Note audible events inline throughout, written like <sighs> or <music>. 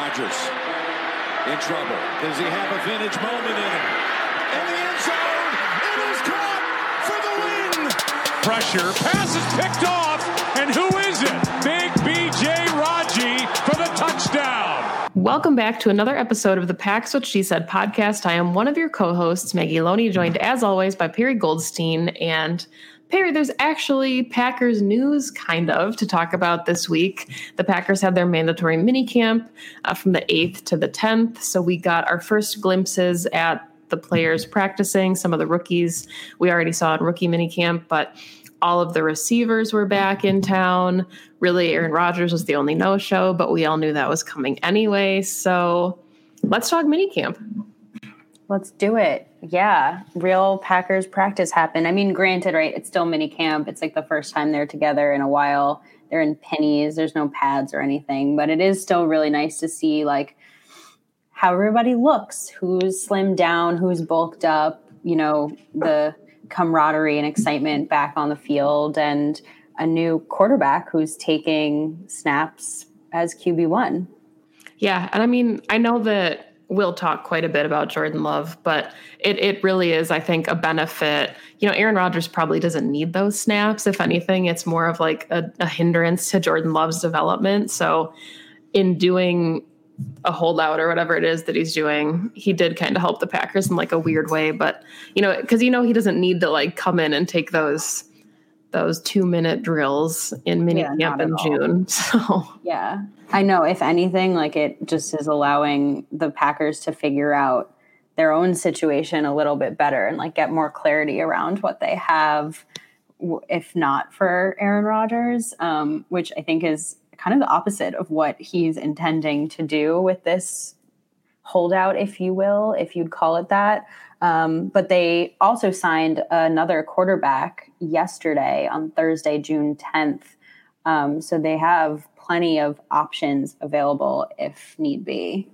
Rodgers in trouble. Does he have a vintage moment in him? In the end zone, it is caught for the win. Pressure, pass is picked off, and who is it? Big BJ Raji for the touchdown. Welcome back to another episode of the Pack's What She Said podcast. I am one of your co-hosts, Maggie Loney, joined as always by Perri Goldstein and Perri, there's actually Packers news kind of to talk about this week. The Packers had their mandatory mini camp uh, from the 8th to the 10th. So we got our first glimpses at the players practicing, some of the rookies we already saw in rookie mini camp, but all of the receivers were back in town. Really, Aaron Rodgers was the only no show, but we all knew that was coming anyway. So let's talk mini camp. Let's do it. Yeah, real Packers practice happened. I mean, granted, right? It's still mini camp. It's like the first time they're together in a while. They're in pennies. There's no pads or anything, but it is still really nice to see like how everybody looks, who's slimmed down, who's bulked up. You know, the camaraderie and excitement back on the field, and a new quarterback who's taking snaps as QB one. Yeah, and I mean, I know that we'll talk quite a bit about Jordan Love, but it it really is, I think, a benefit. You know, Aaron Rodgers probably doesn't need those snaps. If anything, it's more of like a, a hindrance to Jordan Love's development. So, in doing a holdout or whatever it is that he's doing, he did kind of help the Packers in like a weird way. But you know, because you know he doesn't need to like come in and take those those two minute drills in mini yeah, camp in June. <laughs> So yeah, I know. If anything, like it just is allowing the Packers to figure out their own situation a little bit better and like get more clarity around what they have. If not for Aaron Rodgers, um, which I think is kind of the opposite of what he's intending to do with this holdout, if you will, if you'd call it that. Um, but they also signed another quarterback yesterday on Thursday, June 10th. Um, so they have plenty of options available if need be.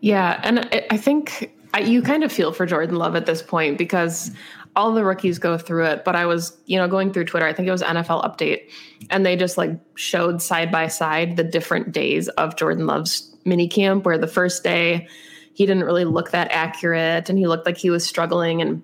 Yeah. And I think you kind of feel for Jordan Love at this point because all the rookies go through it. But I was, you know, going through Twitter, I think it was NFL Update, and they just like showed side by side the different days of Jordan Love's mini camp, where the first day, he didn't really look that accurate and he looked like he was struggling and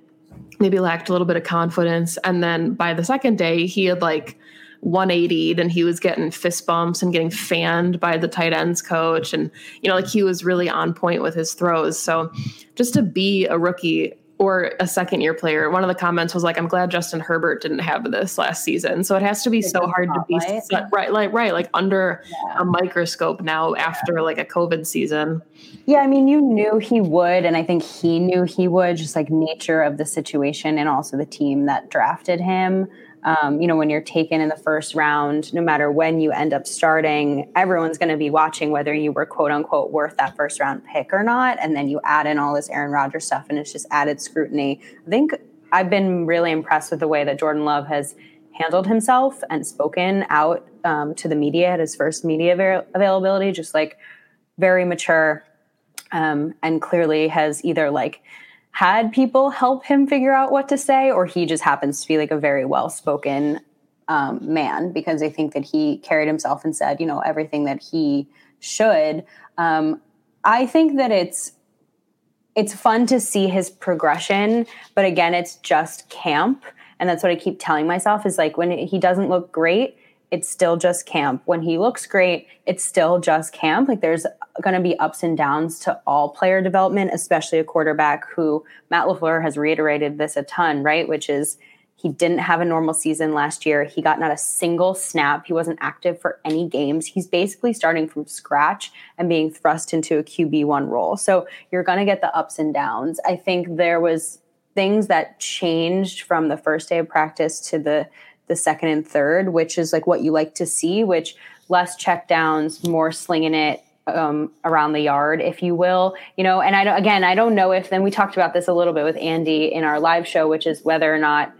maybe lacked a little bit of confidence. And then by the second day, he had like 180'd and he was getting fist bumps and getting fanned by the tight ends coach. And, you know, like he was really on point with his throws. So just to be a rookie or a second year player. One of the comments was like, "I'm glad Justin Herbert didn't have this last season." So it has to be so hard to be set, right, like right, like under yeah. a microscope now after like a COVID season. Yeah, I mean, you knew he would, and I think he knew he would, just like nature of the situation and also the team that drafted him um, you know, when you're taken in the first round, no matter when you end up starting, everyone's going to be watching whether you were quote unquote worth that first round pick or not. And then you add in all this Aaron Rodgers stuff and it's just added scrutiny. I think I've been really impressed with the way that Jordan Love has handled himself and spoken out um, to the media at his first media availability, just like very mature um, and clearly has either like had people help him figure out what to say, or he just happens to be like a very well spoken um, man because I think that he carried himself and said, you know, everything that he should. Um, I think that it's it's fun to see his progression, but again, it's just camp, and that's what I keep telling myself is like when he doesn't look great, it's still just camp. When he looks great, it's still just camp. Like there's going to be ups and downs to all player development, especially a quarterback who Matt LaFleur has reiterated this a ton, right? Which is he didn't have a normal season last year. He got not a single snap. He wasn't active for any games. He's basically starting from scratch and being thrust into a QB1 role. So you're going to get the ups and downs. I think there was things that changed from the first day of practice to the the second and third, which is like what you like to see, which less check downs, more slinging it um, around the yard, if you will, you know, and I don't, again, I don't know if, then we talked about this a little bit with Andy in our live show, which is whether or not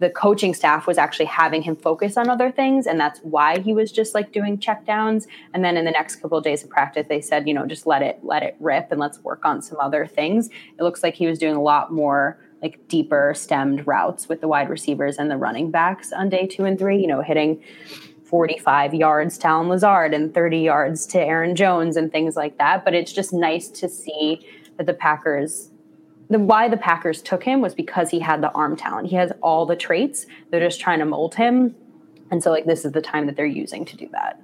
the coaching staff was actually having him focus on other things. And that's why he was just like doing check downs. And then in the next couple of days of practice, they said, you know, just let it, let it rip and let's work on some other things. It looks like he was doing a lot more like deeper stemmed routes with the wide receivers and the running backs on day two and three, you know, hitting 45 yards to Allen Lazard and 30 yards to Aaron Jones and things like that. But it's just nice to see that the Packers the why the Packers took him was because he had the arm talent. He has all the traits. They're just trying to mold him. And so like this is the time that they're using to do that.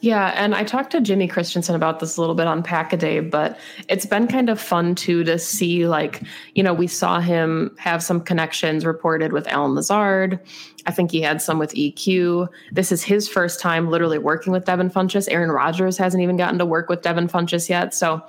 Yeah, and I talked to Jimmy Christensen about this a little bit on Pack a Day, but it's been kind of fun too to see like, you know, we saw him have some connections reported with Allen Lazard. I think he had some with EQ. This is his first time literally working with Devin Funchess. Aaron Rodgers hasn't even gotten to work with Devin Funchess yet. So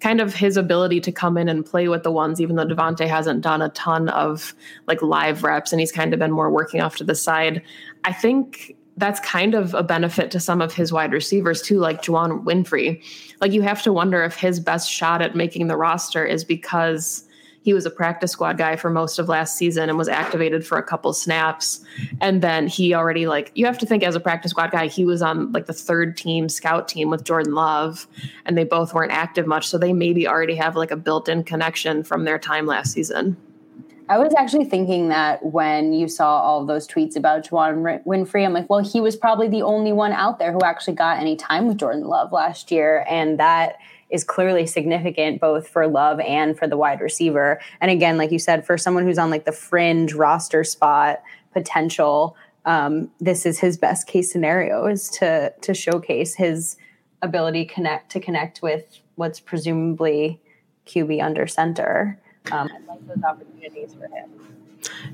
kind of his ability to come in and play with the ones, even though Davante hasn't done a ton of like live reps and he's kind of been more working off to the side. I think that's kind of a benefit to some of his wide receivers too, like Juwann Winfree. Like you have to wonder if his best shot at making the roster is because he was a practice squad guy for most of last season and was activated for a couple snaps. And then he already like you have to think as a practice squad guy, he was on like the third team scout team with Jordan Love, and they both weren't active much. So they maybe already have like a built-in connection from their time last season. I was actually thinking that when you saw all those tweets about Juwann Winfree, I'm like, well, he was probably the only one out there who actually got any time with Jordan Love last year. And that is clearly significant both for Love and for the wide receiver. And again, like you said, for someone who's on like the fringe roster spot potential, um, this is his best case scenario is to to showcase his ability connect to connect with what's presumably QB under center. Um, I like those opportunities for him.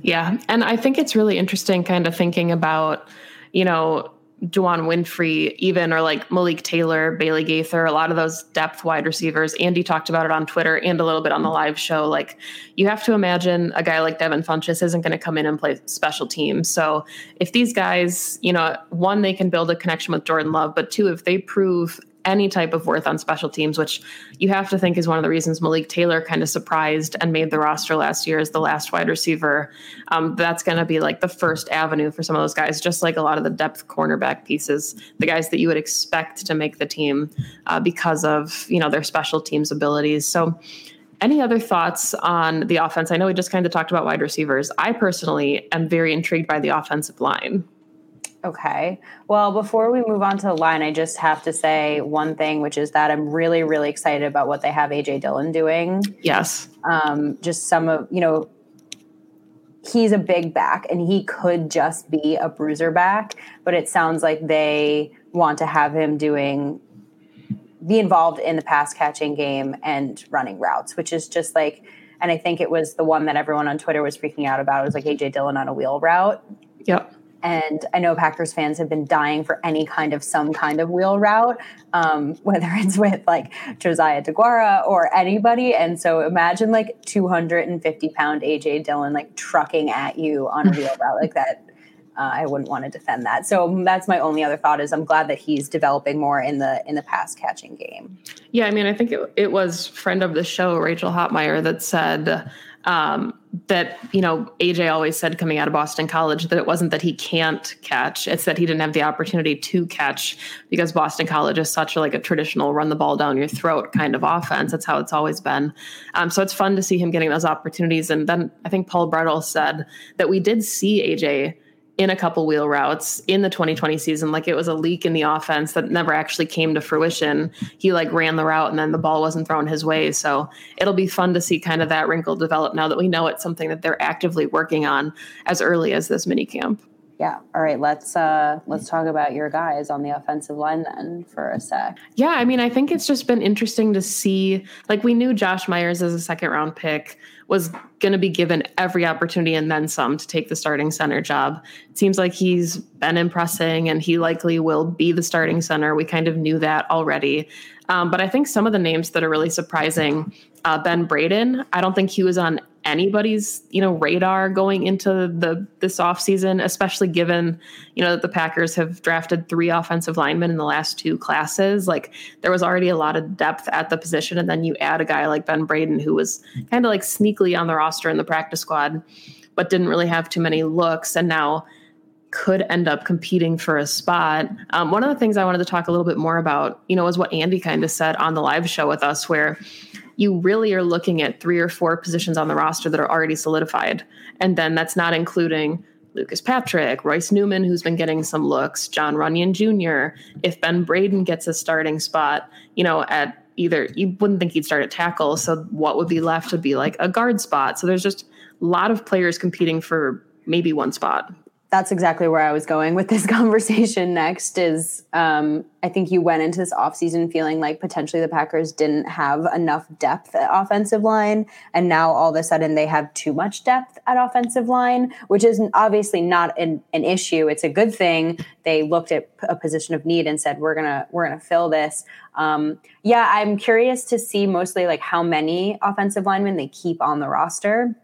Yeah, and I think it's really interesting, kind of thinking about, you know, Juwann Winfree, even or like Malik Taylor, Bailey Gaither, a lot of those depth wide receivers. Andy talked about it on Twitter and a little bit on the live show. Like you have to imagine a guy like Devin Funchess isn't going to come in and play special teams. So if these guys, you know, one, they can build a connection with Jordan Love, but two, if they prove any type of worth on special teams, which you have to think is one of the reasons Malik Taylor kind of surprised and made the roster last year as the last wide receiver. Um, that's going to be like the first avenue for some of those guys, just like a lot of the depth cornerback pieces, the guys that you would expect to make the team uh, because of you know their special teams abilities. So. Any other thoughts on the offense? I know we just kind of talked about wide receivers. I personally am very intrigued by the offensive line. Okay. Well, before we move on to the line, I just have to say one thing, which is that I'm really, really excited about what they have AJ Dillon doing. Yes. Um, just some of, you know, he's a big back and he could just be a bruiser back, but it sounds like they want to have him doing be involved in the pass catching game and running routes, which is just like and I think it was the one that everyone on Twitter was freaking out about. It was like AJ Dillon on a wheel route. Yep. And I know Packers fans have been dying for any kind of some kind of wheel route, um, <laughs> whether it's with like Josiah DeGuara or anybody. And so imagine like 250 pound AJ Dillon like trucking at you on a <laughs> wheel route like that. Uh, I wouldn't want to defend that. So that's my only other thought is I'm glad that he's developing more in the in the pass catching game. Yeah, I mean, I think it, it was friend of the show Rachel Hotmeyer that said um, that you know AJ always said coming out of Boston College that it wasn't that he can't catch; it's that he didn't have the opportunity to catch because Boston College is such a, like a traditional run the ball down your throat kind of offense. That's how it's always been. Um, so it's fun to see him getting those opportunities. And then I think Paul Bretl said that we did see AJ in a couple wheel routes in the 2020 season. Like it was a leak in the offense that never actually came to fruition. He like ran the route and then the ball wasn't thrown his way. So it'll be fun to see kind of that wrinkle develop now that we know it's something that they're actively working on as early as this mini camp yeah. All right. Let's uh let's talk about your guys on the offensive line then for a sec. Yeah, I mean, I think it's just been interesting to see. Like we knew Josh Myers as a second round pick was going to be given every opportunity and then some to take the starting center job. It seems like he's been impressing and he likely will be the starting center. We kind of knew that already. Um, but I think some of the names that are really surprising, uh, Ben Braden, I don't think he was on anybody's you know radar going into the this offseason especially given you know that the packers have drafted three offensive linemen in the last two classes like there was already a lot of depth at the position and then you add a guy like ben braden who was kind of like sneakily on the roster in the practice squad but didn't really have too many looks and now could end up competing for a spot. Um, one of the things I wanted to talk a little bit more about, you know, was what Andy kind of said on the live show with us, where you really are looking at three or four positions on the roster that are already solidified. And then that's not including Lucas Patrick, Royce Newman, who's been getting some looks, John Runyan Jr. If Ben Braden gets a starting spot, you know, at either you wouldn't think he'd start at tackle. So what would be left would be like a guard spot. So there's just a lot of players competing for maybe one spot that's exactly where I was going with this <laughs> conversation next is um, I think you went into this offseason feeling like potentially the Packers didn't have enough depth at offensive line. And now all of a sudden they have too much depth at offensive line, which is obviously not an, an issue. It's a good thing. They looked at a position of need and said, we're going to, we're going to fill this. Um, yeah, I'm curious to see mostly like how many offensive linemen they keep on the roster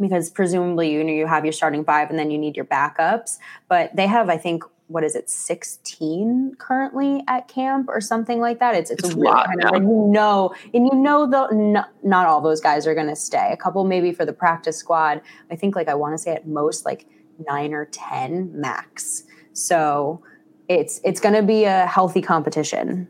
because presumably you know you have your starting five and then you need your backups. But they have, I think, what is it, sixteen currently at camp or something like that. It's it's, it's a lot, kind of, and you know, and you know the no, not all those guys are going to stay. A couple maybe for the practice squad. I think like I want to say at most like nine or ten max. So it's it's going to be a healthy competition.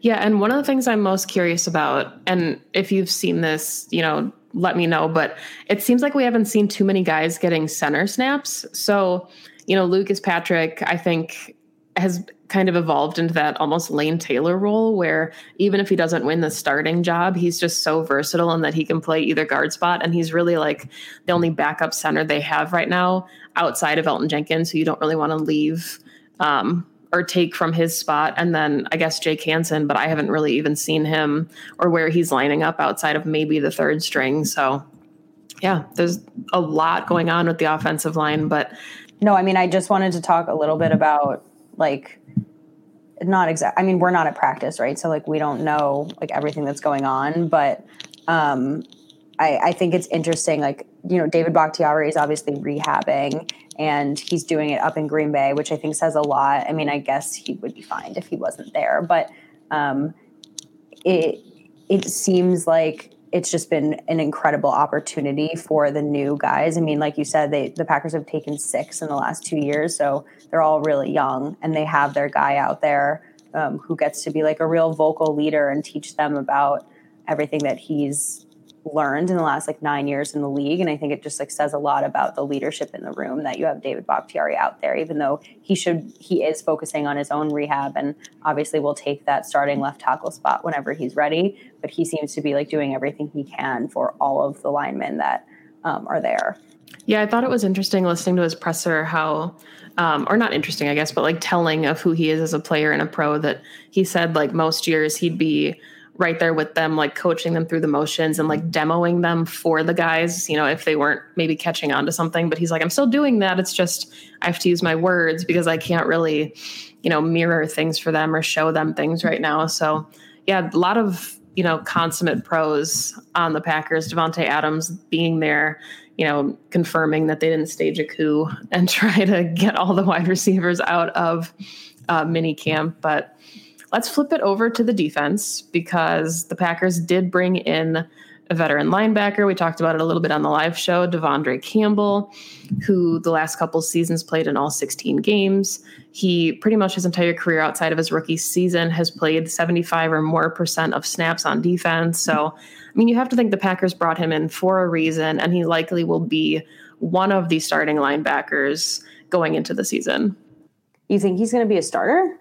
Yeah, and one of the things I'm most curious about, and if you've seen this, you know, let me know. But it seems like we haven't seen too many guys getting center snaps. So, you know, Lucas Patrick, I think, has kind of evolved into that almost Lane Taylor role where even if he doesn't win the starting job, he's just so versatile and that he can play either guard spot. And he's really like the only backup center they have right now outside of Elgton Jenkins, who you don't really want to leave. Um, or take from his spot. And then I guess Jake Hanson, but I haven't really even seen him or where he's lining up outside of maybe the third string. So yeah, there's a lot going on with the offensive line, but no, I mean, I just wanted to talk a little bit about like not exact. I mean, we're not at practice, right? So like we don't know like everything that's going on, but um, I, I think it's interesting. Like you know, David Bakhtiari is obviously rehabbing, and he's doing it up in Green Bay, which I think says a lot. I mean, I guess he would be fine if he wasn't there, but um, it it seems like it's just been an incredible opportunity for the new guys. I mean, like you said, they the Packers have taken six in the last two years, so they're all really young, and they have their guy out there um, who gets to be like a real vocal leader and teach them about everything that he's learned in the last like nine years in the league. And I think it just like says a lot about the leadership in the room that you have David Bakhtiari out there, even though he should he is focusing on his own rehab and obviously will take that starting left tackle spot whenever he's ready. But he seems to be like doing everything he can for all of the linemen that um, are there. Yeah, I thought it was interesting listening to his presser how um, or not interesting, I guess, but like telling of who he is as a player and a pro that he said like most years he'd be right there with them, like coaching them through the motions and like demoing them for the guys, you know, if they weren't maybe catching on to something. But he's like, I'm still doing that. It's just I have to use my words because I can't really, you know, mirror things for them or show them things right now. So yeah, a lot of, you know, consummate pros on the Packers, Davante Adams being there, you know, confirming that they didn't stage a coup and <laughs> try to get all the wide receivers out of uh, mini camp. But Let's flip it over to the defense because the Packers did bring in a veteran linebacker. We talked about it a little bit on the live show, De'Vondre Campbell, who the last couple seasons played in all 16 games. He pretty much his entire career outside of his rookie season has played 75 or more percent of snaps on defense. So, I mean, you have to think the Packers brought him in for a reason, and he likely will be one of the starting linebackers going into the season. You think he's going to be a starter?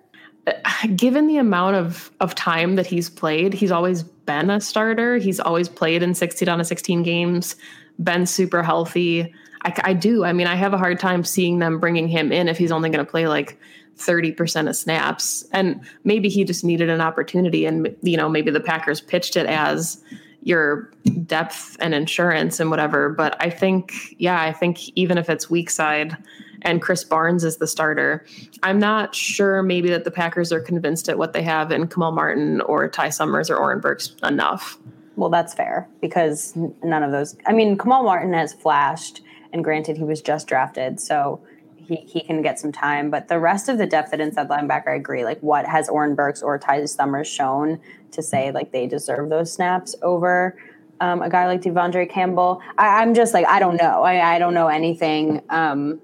<sighs> given the amount of of time that he's played, he's always been a starter. He's always played in 16 on a 16 games, been super healthy. I, I do. I mean, I have a hard time seeing them bringing him in if he's only going to play like 30% of snaps. And maybe he just needed an opportunity. And, you know, maybe the Packers pitched it as your depth and insurance and whatever. But I think, yeah, I think even if it's weak side, and Krys Barnes is the starter. I'm not sure maybe that the Packers are convinced at what they have in Kamal Martin or Ty Summers or Oren Burks enough. Well, that's fair because none of those. I mean, Kamal Martin has flashed, and granted, he was just drafted, so he, he can get some time. But the rest of the depth at inside linebacker, I agree. Like, what has Oren Burks or Ty Summers shown to say like they deserve those snaps over um, a guy like De'Vondre Campbell? I, am just like I don't know. I, I don't know anything. Um,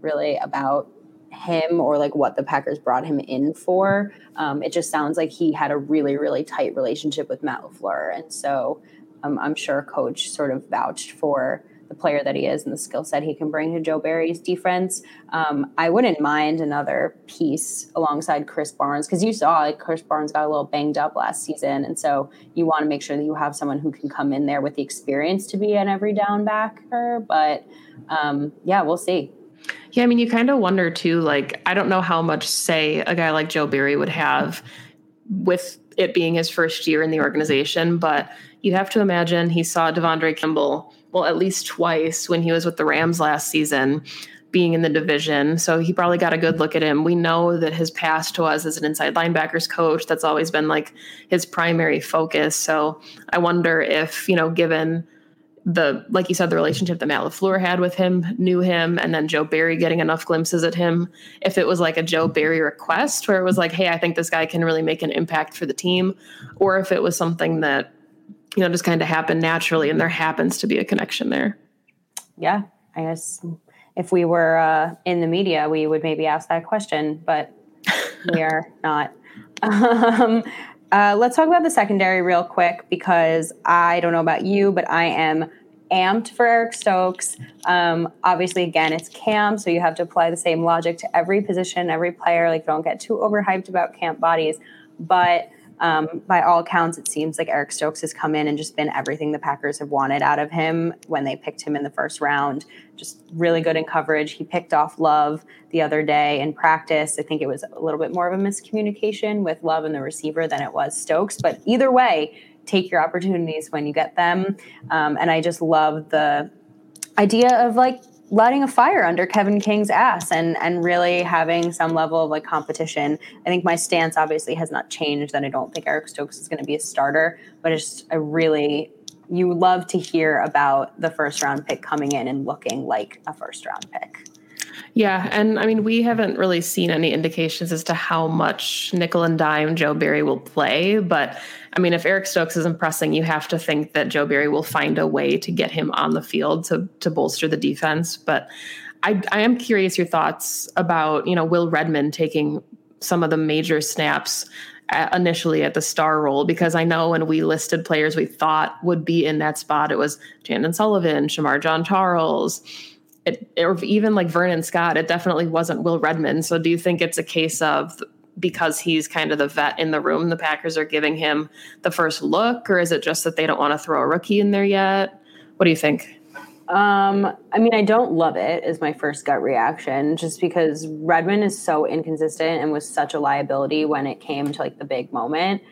really about him or like what the Packers brought him in for. Um, it just sounds like he had a really, really tight relationship with Matt LaFleur. And so um, I'm sure coach sort of vouched for the player that he is and the skill set he can bring to Joe Barry's defense. Um, I wouldn't mind another piece alongside Krys Barnes because you saw like Krys Barnes got a little banged up last season, and so you want to make sure that you have someone who can come in there with the experience to be an every down backer. But um, yeah, we'll see. Yeah, I mean, you kind of wonder too. Like, I don't know how much say a guy like Joe Barry would have with it being his first year in the organization, but you have to imagine he saw De'Vondre Campbell well, at least twice when he was with the Rams last season, being in the division. So he probably got a good look at him. We know that his past was as an inside linebackers coach. That's always been like his primary focus. So I wonder if, you know, given the like you said the relationship that Matt LaFleur had with him knew him and then Joe Barry getting enough glimpses at him if it was like a Joe Barry request where it was like hey I think this guy can really make an impact for the team or if it was something that you know, just kind of happen naturally, and there happens to be a connection there. Yeah, I guess if we were uh, in the media, we would maybe ask that question, but we <laughs> are not. Um, uh, let's talk about the secondary real quick because I don't know about you, but I am amped for Eric Stokes. Um, obviously, again, it's camp, so you have to apply the same logic to every position, every player. Like, don't get too overhyped about camp bodies, but um, by all accounts, it seems like Eric Stokes has come in and just been everything the Packers have wanted out of him when they picked him in the first round. Just really good in coverage. He picked off Love the other day in practice. I think it was a little bit more of a miscommunication with Love and the receiver than it was Stokes. But either way, take your opportunities when you get them. Um, and I just love the idea of like lighting a fire under Kevin King's ass and and really having some level of like competition. I think my stance obviously has not changed that I don't think Eric Stokes is going to be a starter, but it's I really you love to hear about the first round pick coming in and looking like a first round pick. Yeah, and I mean, we haven't really seen any indications as to how much nickel and dime Joe Barry will play. But I mean, if Eric Stokes is impressing, you have to think that Joe Barry will find a way to get him on the field to to bolster the defense. But I, I am curious your thoughts about you know Will Redmond taking some of the major snaps uh, initially at the star role because I know when we listed players we thought would be in that spot, it was Chandon Sullivan, Shemar Jean-Charles, it, or even like Vernon Scott, it definitely wasn't Will Redmond. So do you think it's a case of because he's kind of the vet in the room, the Packers are giving him the first look, or is it just that they don't want to throw a rookie in there yet? What do you think? Um, I mean, I don't love it, is my first gut reaction, just because Redmond is so inconsistent and was such a liability when it came to like the big moment.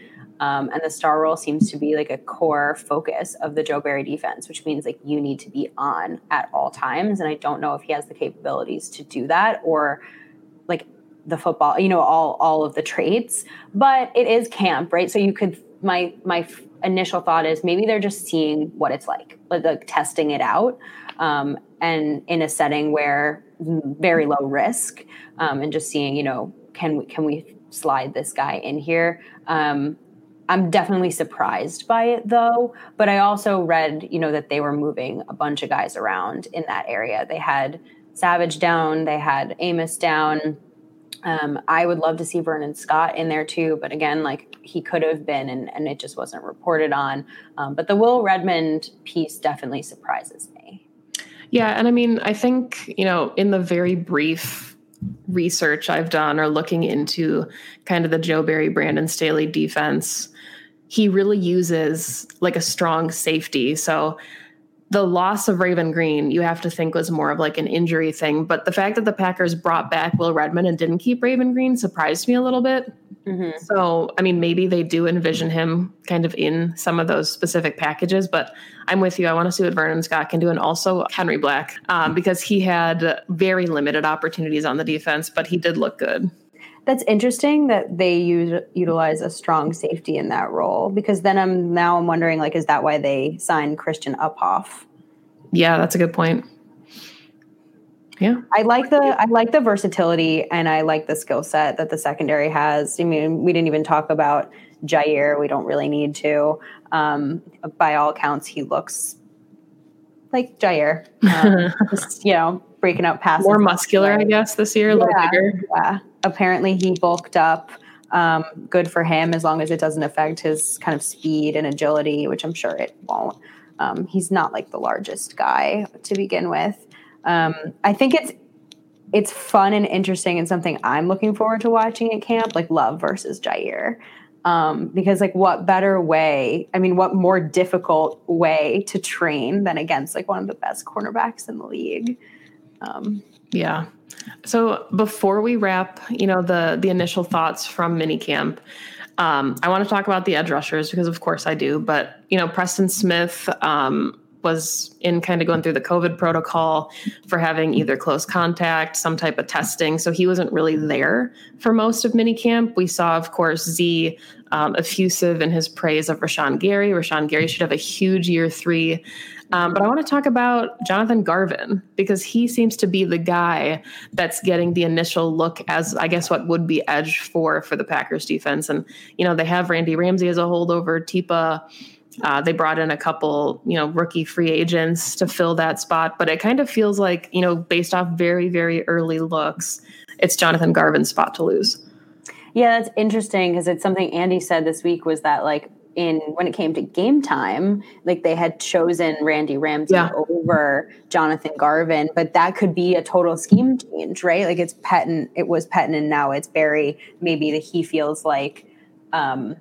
Um, and the star role seems to be like a core focus of the Joe Barry defense, which means like you need to be on at all times. And I don't know if he has the capabilities to do that or like the football, you know, all all of the traits. But it is camp, right? So you could my my initial thought is maybe they're just seeing what it's like, like, like testing it out, um, and in a setting where very low risk, um, and just seeing, you know, can we can we slide this guy in here? Um, I'm definitely surprised by it though. But I also read, you know, that they were moving a bunch of guys around in that area. They had Savage down, they had Amos down. Um, I would love to see Vernon Scott in there too, but again, like he could have been, and, and it just wasn't reported on. Um, but the Will Redmond piece definitely surprises me. Yeah, and I mean, I think you know, in the very brief research I've done or looking into kind of the Joe Barry Brandon Staley defense, he really uses like a strong safety. So the loss of Raven Greene, you have to think was more of like an injury thing. But the fact that the Packers brought back Will Redmond and didn't keep Raven Greene surprised me a little bit. Mm-hmm. So, I mean, maybe they do envision him kind of in some of those specific packages, but I'm with you. I want to see what Vernon Scott can do, and also Henry Black, um, because he had very limited opportunities on the defense, but he did look good. That's interesting that they use utilize a strong safety in that role because then I'm now I'm wondering like is that why they signed Christian Uphoff? Yeah, that's a good point. Yeah. I like the I like the versatility and I like the skill set that the secondary has. I mean, we didn't even talk about Jair. We don't really need to. Um, by all accounts, he looks like Jair. Um, <laughs> just, you know, breaking out passes. More muscular, I guess, this year, a yeah, little bigger. Yeah apparently he bulked up. Um, good for him as long as it doesn't affect his kind of speed and agility, which I'm sure it won't. Um, he's not like the largest guy to begin with. Um, I think it's it's fun and interesting and something I'm looking forward to watching at camp, like Love versus Jair. Um, because like what better way, I mean, what more difficult way to train than against like one of the best cornerbacks in the league? Um, yeah. So before we wrap, you know, the the initial thoughts from minicamp, um, I want to talk about the edge rushers because of course I do, but you know, Preston Smith um, was in kind of going through the COVID protocol for having either close contact, some type of testing. So he wasn't really there for most of minicamp. We saw, of course, Z um, effusive in his praise of Rashan Gary. Rashan Gary should have a huge year three. Um, but I want to talk about Jonathan Garvin because he seems to be the guy that's getting the initial look as I guess what would be edge for for the Packers defense. And you know they have Randy Ramsey as a holdover. Tipa uh, they brought in a couple, you know, rookie free agents to fill that spot, but it kind of feels like, you know, based off very, very early looks, it's Jonathan Garvin's spot to lose. Yeah, that's interesting because it's something Andy said this week was that like in when it came to game time, like they had chosen Randy Ramsey yeah. over Jonathan Garvin, but that could be a total scheme change, right? Like it's Pettine, it was Pettine, and now it's Barry. Maybe that he feels like um,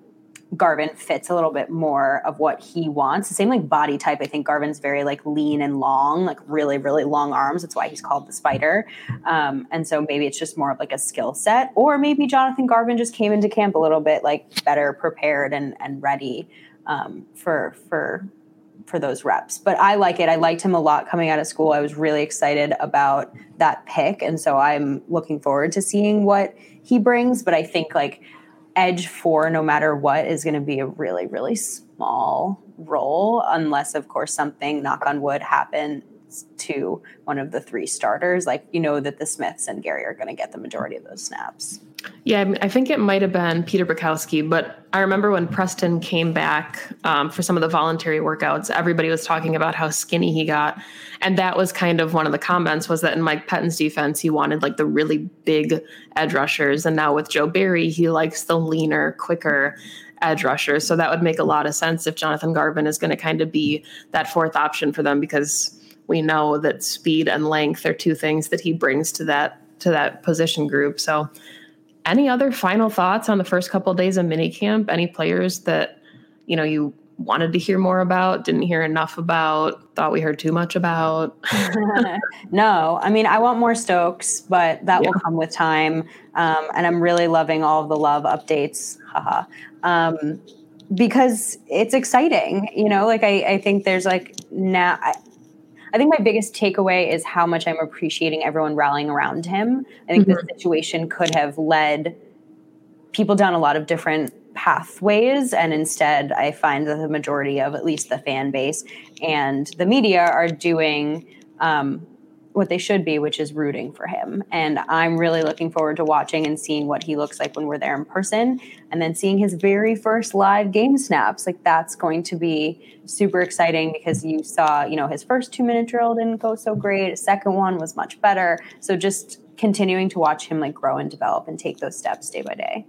Garvin fits a little bit more of what he wants. The same like body type. I think Garvin's very like lean and long, like really, really long arms. That's why he's called the spider. Um, and so maybe it's just more of like a skill set, or maybe Jonathan Garvin just came into camp a little bit like better prepared and and ready um, for for for those reps. But I like it. I liked him a lot coming out of school. I was really excited about that pick, and so I'm looking forward to seeing what he brings. But I think like edge four, no matter what, is going to be a really, really small role, unless, of course, something, knock on wood, happens to one of the three starters. Like, you know, that the Smiths and Gary are going to get the majority of those snaps. Yeah, I think it might have been Peter Bukowski, but I remember when Preston came back um, for some of the voluntary workouts, everybody was talking about how skinny he got. And that was kind of one of the comments was that in Mike Pettine's defense, he wanted like the really big edge rushers. And now with Joe Barry, he likes the leaner, quicker edge rushers. So that would make a lot of sense if Jonathan Garvin is going to kind of be that fourth option for them because we know that speed and length are two things that he brings to that to that position group. So any other final thoughts on the first couple of days of minicamp? Any players that you know you wanted to hear more about, didn't hear enough about, thought we heard too much about? <laughs> no, I mean I want more Stokes, but that yeah. will come with time. Um, and I'm really loving all of the love updates. Haha. Um, because it's exciting, you know. Like I, I think there's like now. I, I think my biggest takeaway is how much I'm appreciating everyone rallying around him. I think mm-hmm. the situation could have led people down a lot of different pathways and instead i find that the majority of at least the fan base and the media are doing um, what they should be, which is rooting for him. And I'm really looking forward to watching and seeing what he looks like when we're there in person and then seeing his very first live game snaps. Like that's going to be super exciting because you saw, you know, his first two minute drill didn't go so great. His second one was much better. So just continuing to watch him like grow and develop and take those steps day by day.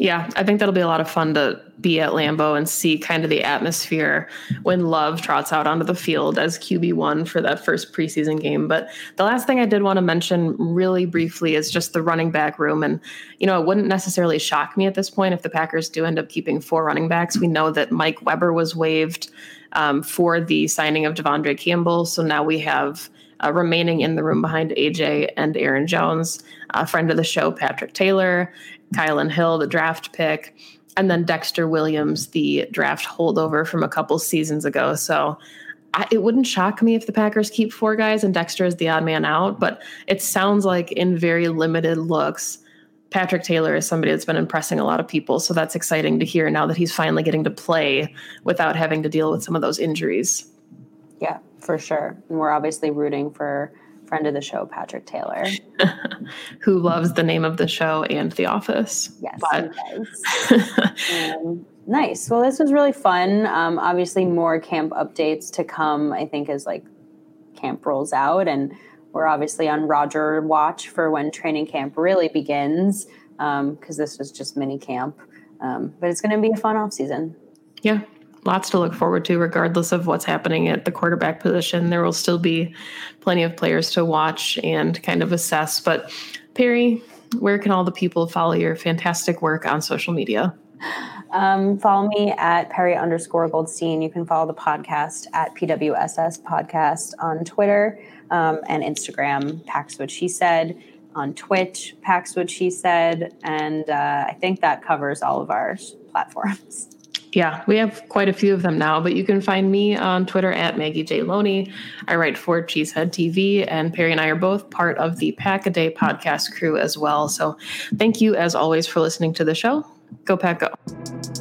Yeah, I think that'll be a lot of fun to be at Lambeau and see kind of the atmosphere when Love trots out onto the field as QB1 for that first preseason game. But the last thing I did want to mention really briefly is just the running back room. And, you know, it wouldn't necessarily shock me at this point if the Packers do end up keeping four running backs. We know that Mike Weber was waived um, for the signing of De'Vondre Campbell. So now we have. Uh, remaining in the room behind AJ and Aaron Jones, a friend of the show, Patrick Taylor, Kylin Hill, the draft pick, and then Dexter Williams, the draft holdover from a couple seasons ago. So I, it wouldn't shock me if the Packers keep four guys and Dexter is the odd man out, but it sounds like in very limited looks, Patrick Taylor is somebody that's been impressing a lot of people. So that's exciting to hear now that he's finally getting to play without having to deal with some of those injuries. Yeah, for sure. And we're obviously rooting for friend of the show, Patrick Taylor, <laughs> who loves the name of the show and The Office. Yes, but... <laughs> um, nice. Well, this was really fun. Um, obviously, more camp updates to come. I think as like camp rolls out, and we're obviously on Roger watch for when training camp really begins, because um, this was just mini camp. Um, but it's going to be a fun off season. Yeah, lots to look forward to, regardless of what's happening at the quarterback position. There will still be plenty of players to watch and kind of assess. But Perri, where can all the people follow your fantastic work on social media? Um, follow me at Perri underscore Goldstein. You can follow the podcast at PWSS Podcast on Twitter um, and Instagram, Pack's What She Said, on Twitch, Pack's What She Said. And uh, I think that covers all of our platforms. Yeah, we have quite a few of them now, but you can find me on Twitter at Maggie J. Loney. I write for Cheesehead TV, and Perri and I are both part of the Pack a Day podcast crew as well. So thank you, as always, for listening to the show. Go Pack Go.